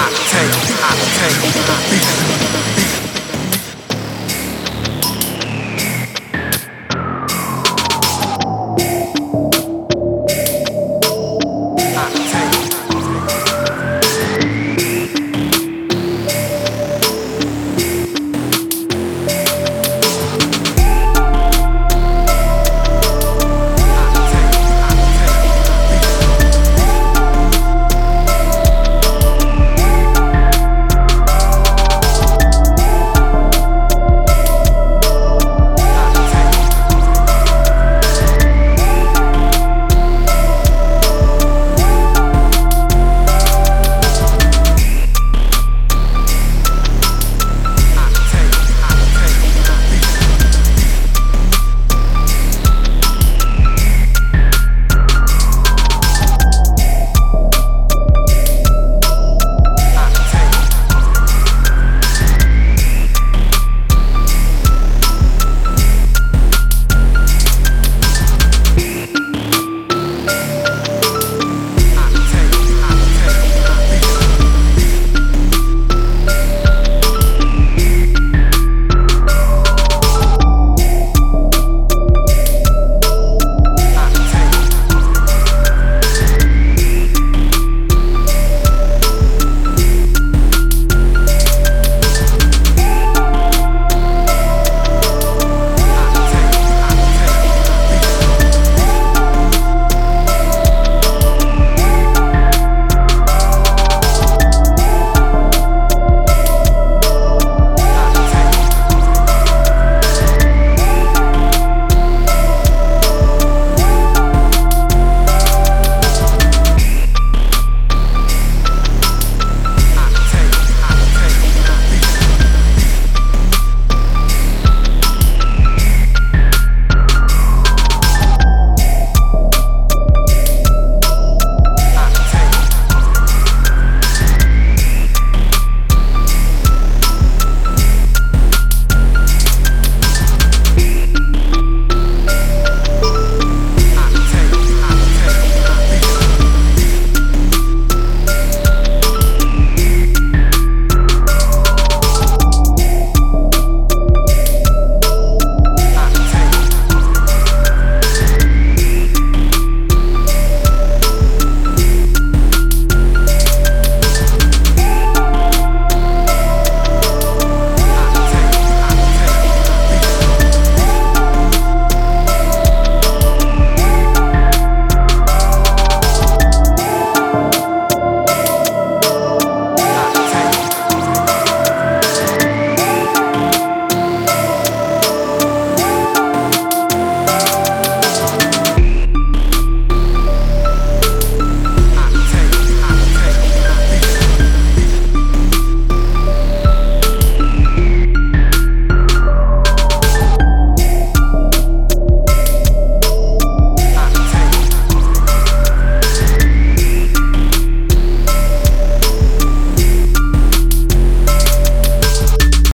Octane, octane, take.